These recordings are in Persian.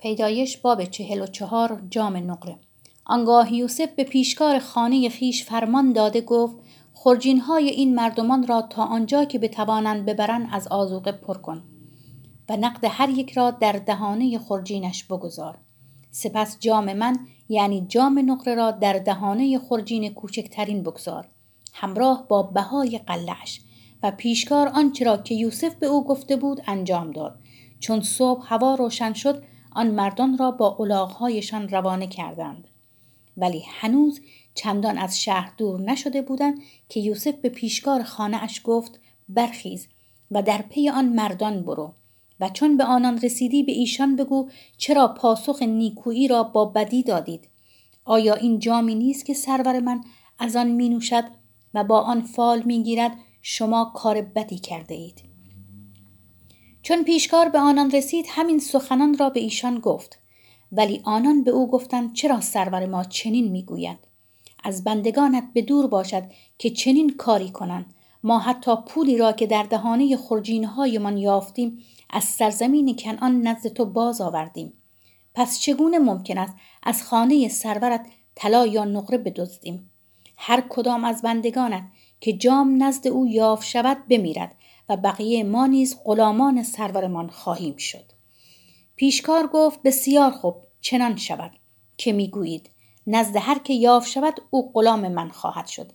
پیدایش باب چهل و چهار جام نقره. آنگاه یوسف به پیشکار خانه خیش فرمان داده گفت خرجین های این مردمان را تا آنجا که بتوانند ببرند از آزوقه پر کن و نقد هر یک را در دهانه خرجینش بگذار. سپس جام من یعنی جام نقره را در دهانه خرجین کوچکترین بگذار. همراه با بهای قلعش. و پیشکار آنچه را که یوسف به او گفته بود انجام داد. چون صبح هوا روشن شد آن مردان را با الاغهایشان روانه کردند. ولی هنوز چندان از شهر دور نشده بودند که یوسف به پیشکار خانه اش گفت برخیز و در پی آن مردان برو و چون به آنان رسیدی به ایشان بگو چرا پاسخ نیکویی را با بدی دادید. آیا این جامی نیست که سرور من از آن می نوشد و با آن فال می گیرد؟ شما کار بدی کرده اید. چون پیشکار به آنان رسید همین سخنان را به ایشان گفت. ولی آنان به او گفتند چرا سرور ما چنین می‌گوید؟ از بندگانت به دور باشد که چنین کاری کنند. ما حتی پولی را که در دهانه خرجینهایمان یافتیم از سرزمین کنعان نزد تو باز آوردیم. پس چگونه ممکن است از خانه سرورت طلا یا نقره بدزدیم؟ هر کدام از بندگانت که جام نزد او یافت شود بمیرد. و بقیه ما نیز غلامان سرورمان خواهیم شد. پیشکار گفت بسیار خوب چنان شود که می‌گویید نزد هر که یاف شود او غلام من خواهد شد.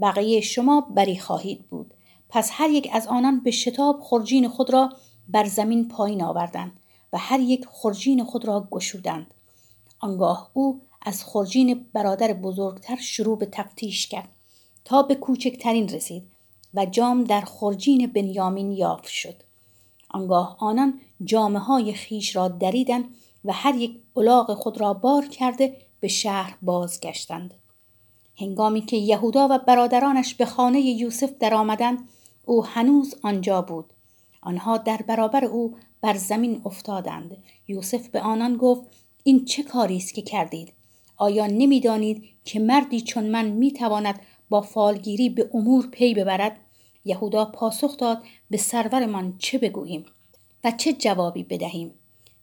بقیه شما بری خواهید بود. پس هر یک از آنان به شتاب خرجین خود را بر زمین پایین آوردند و هر یک خرجین خود را گشودند. آنگاه او از خرجین برادر بزرگتر شروع به تفتیش کرد تا به کوچکترین رسید و جام در خرجین بنیامین یافت شد. آنگاه آنان جامعه های خیش را دریدند و هر یک الاغ خود را بار کرده به شهر بازگشتند. هنگامی که یهودا و برادرانش به خانه یوسف درآمدند او هنوز آنجا بود. آنها در برابر او بر زمین افتادند. یوسف به آنان گفت این چه کاری است که کردید؟ آیا نمی‌دانید که مردی چون من می‌تواند با فالگیری به امور پی ببرد یهودا پاسخ داد به سرورمان چه بگوییم و چه جوابی بدهیم.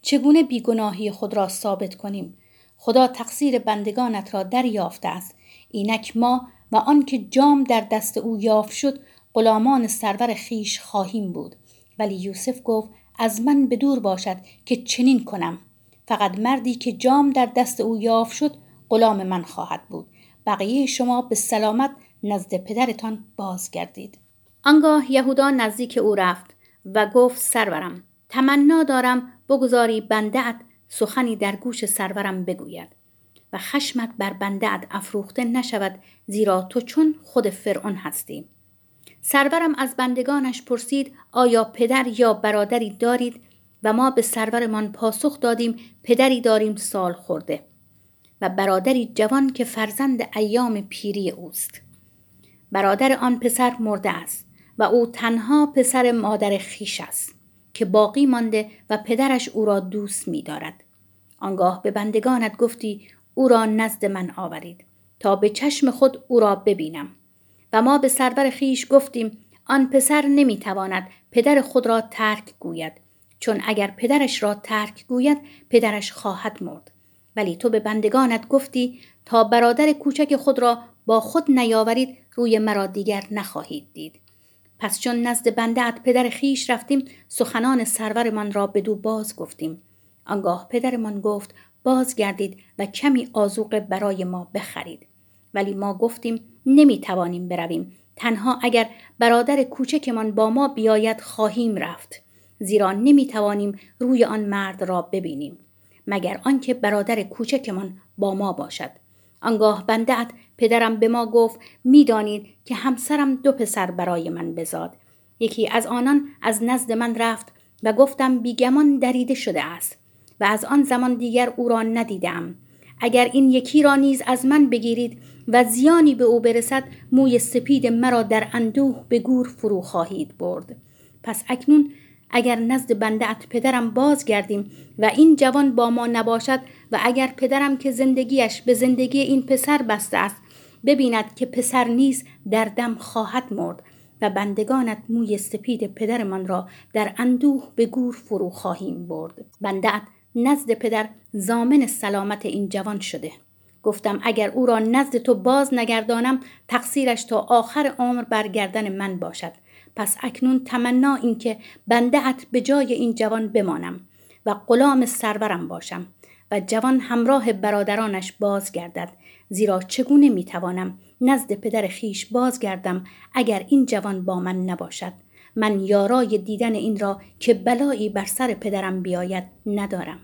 چگونه بیگناهی خود را ثابت کنیم؟ خدا تقصیر بندگانت را دریافته است. اینک ما و آنکه جام در دست او یافت شد غلامان سرور خیش خواهیم بود. ولی یوسف گفت از من به دور باشد که چنین کنم. فقط مردی که جام در دست او یافت شد غلام من خواهد بود. بقیه شما به سلامت نزد پدرتان بازگردید. آنگاه یهودا نزدیک او رفت و گفت سرورم تمنا دارم بگذاری بندهت سخنی در گوش سرورم بگوید و خشمت بر بندهت افروخته نشود زیرا تو چون خود فرعون هستی. سرورم از بندگانش پرسید آیا پدر یا برادری دارید؟ و ما به سرورمان پاسخ دادیم پدری داریم سال خورده. و برادری جوان که فرزند ایام پیری اوست. برادر آن پسر مرده است و او تنها پسر مادر خیش است که باقی مانده و پدرش او را دوست می دارد. آنگاه به بندگانت گفتی او را نزد من آورید تا به چشم خود او را ببینم. و ما به سرور خیش گفتیم آن پسر نمی‌تواند پدر خود را ترک گوید چون اگر پدرش را ترک گوید پدرش خواهد مرد. ولی تو به بندگانت گفتی تا برادر کوچک خود را با خود نیاورید روی مرا دیگر نخواهید دید. پس چون نزد بنده پدر خیش رفتیم سخنان سرورمان را بدو باز گفتیم. آنگاه پدرمان گفت باز گردید و کمی آزوق برای ما بخرید. ولی ما گفتیم نمی توانیم برویم. تنها اگر برادر کوچکمان با ما بیاید خواهیم رفت. زیرا نمی توانیم روی آن مرد را ببینیم. مگر آنکه برادر کوچکمان با ما باشد. آنگاه بندهت پدرم به ما گفت می‌دانید که همسرم دو پسر برای من بزاد. یکی از آنان از نزد من رفت و گفتم بیگمان دریده شده است و از آن زمان دیگر او را ندیدم اگر این یکی را نیز از من بگیرید و زیانی به او برسد موی سپید مرا در اندوه به گور فرو خواهید برد. پس اکنون اگر نزد بندهت پدرم بازگردیم و این جوان با ما نباشد و اگر پدرم که زندگیش به زندگی این پسر بسته است ببیند که پسر نیز در دم خواهد مرد و بندگانت موی سپید پدرمان را در اندوه به گور فرو خواهیم برد. بندهت نزد پدر زامن سلامت این جوان شده. گفتم اگر او را نزد تو باز نگردانم تقصیرش تا آخر عمر برگردن من باشد. پس اکنون تمنا این که بندهت به جای این جوان بمانم و غلام سرورم باشم و جوان همراه برادرانش بازگردد زیرا چگونه می‌توانم نزد پدر خیش بازگردم اگر این جوان با من نباشد؟ من یارای دیدن این را که بلایی بر سر پدرم بیاید ندارم.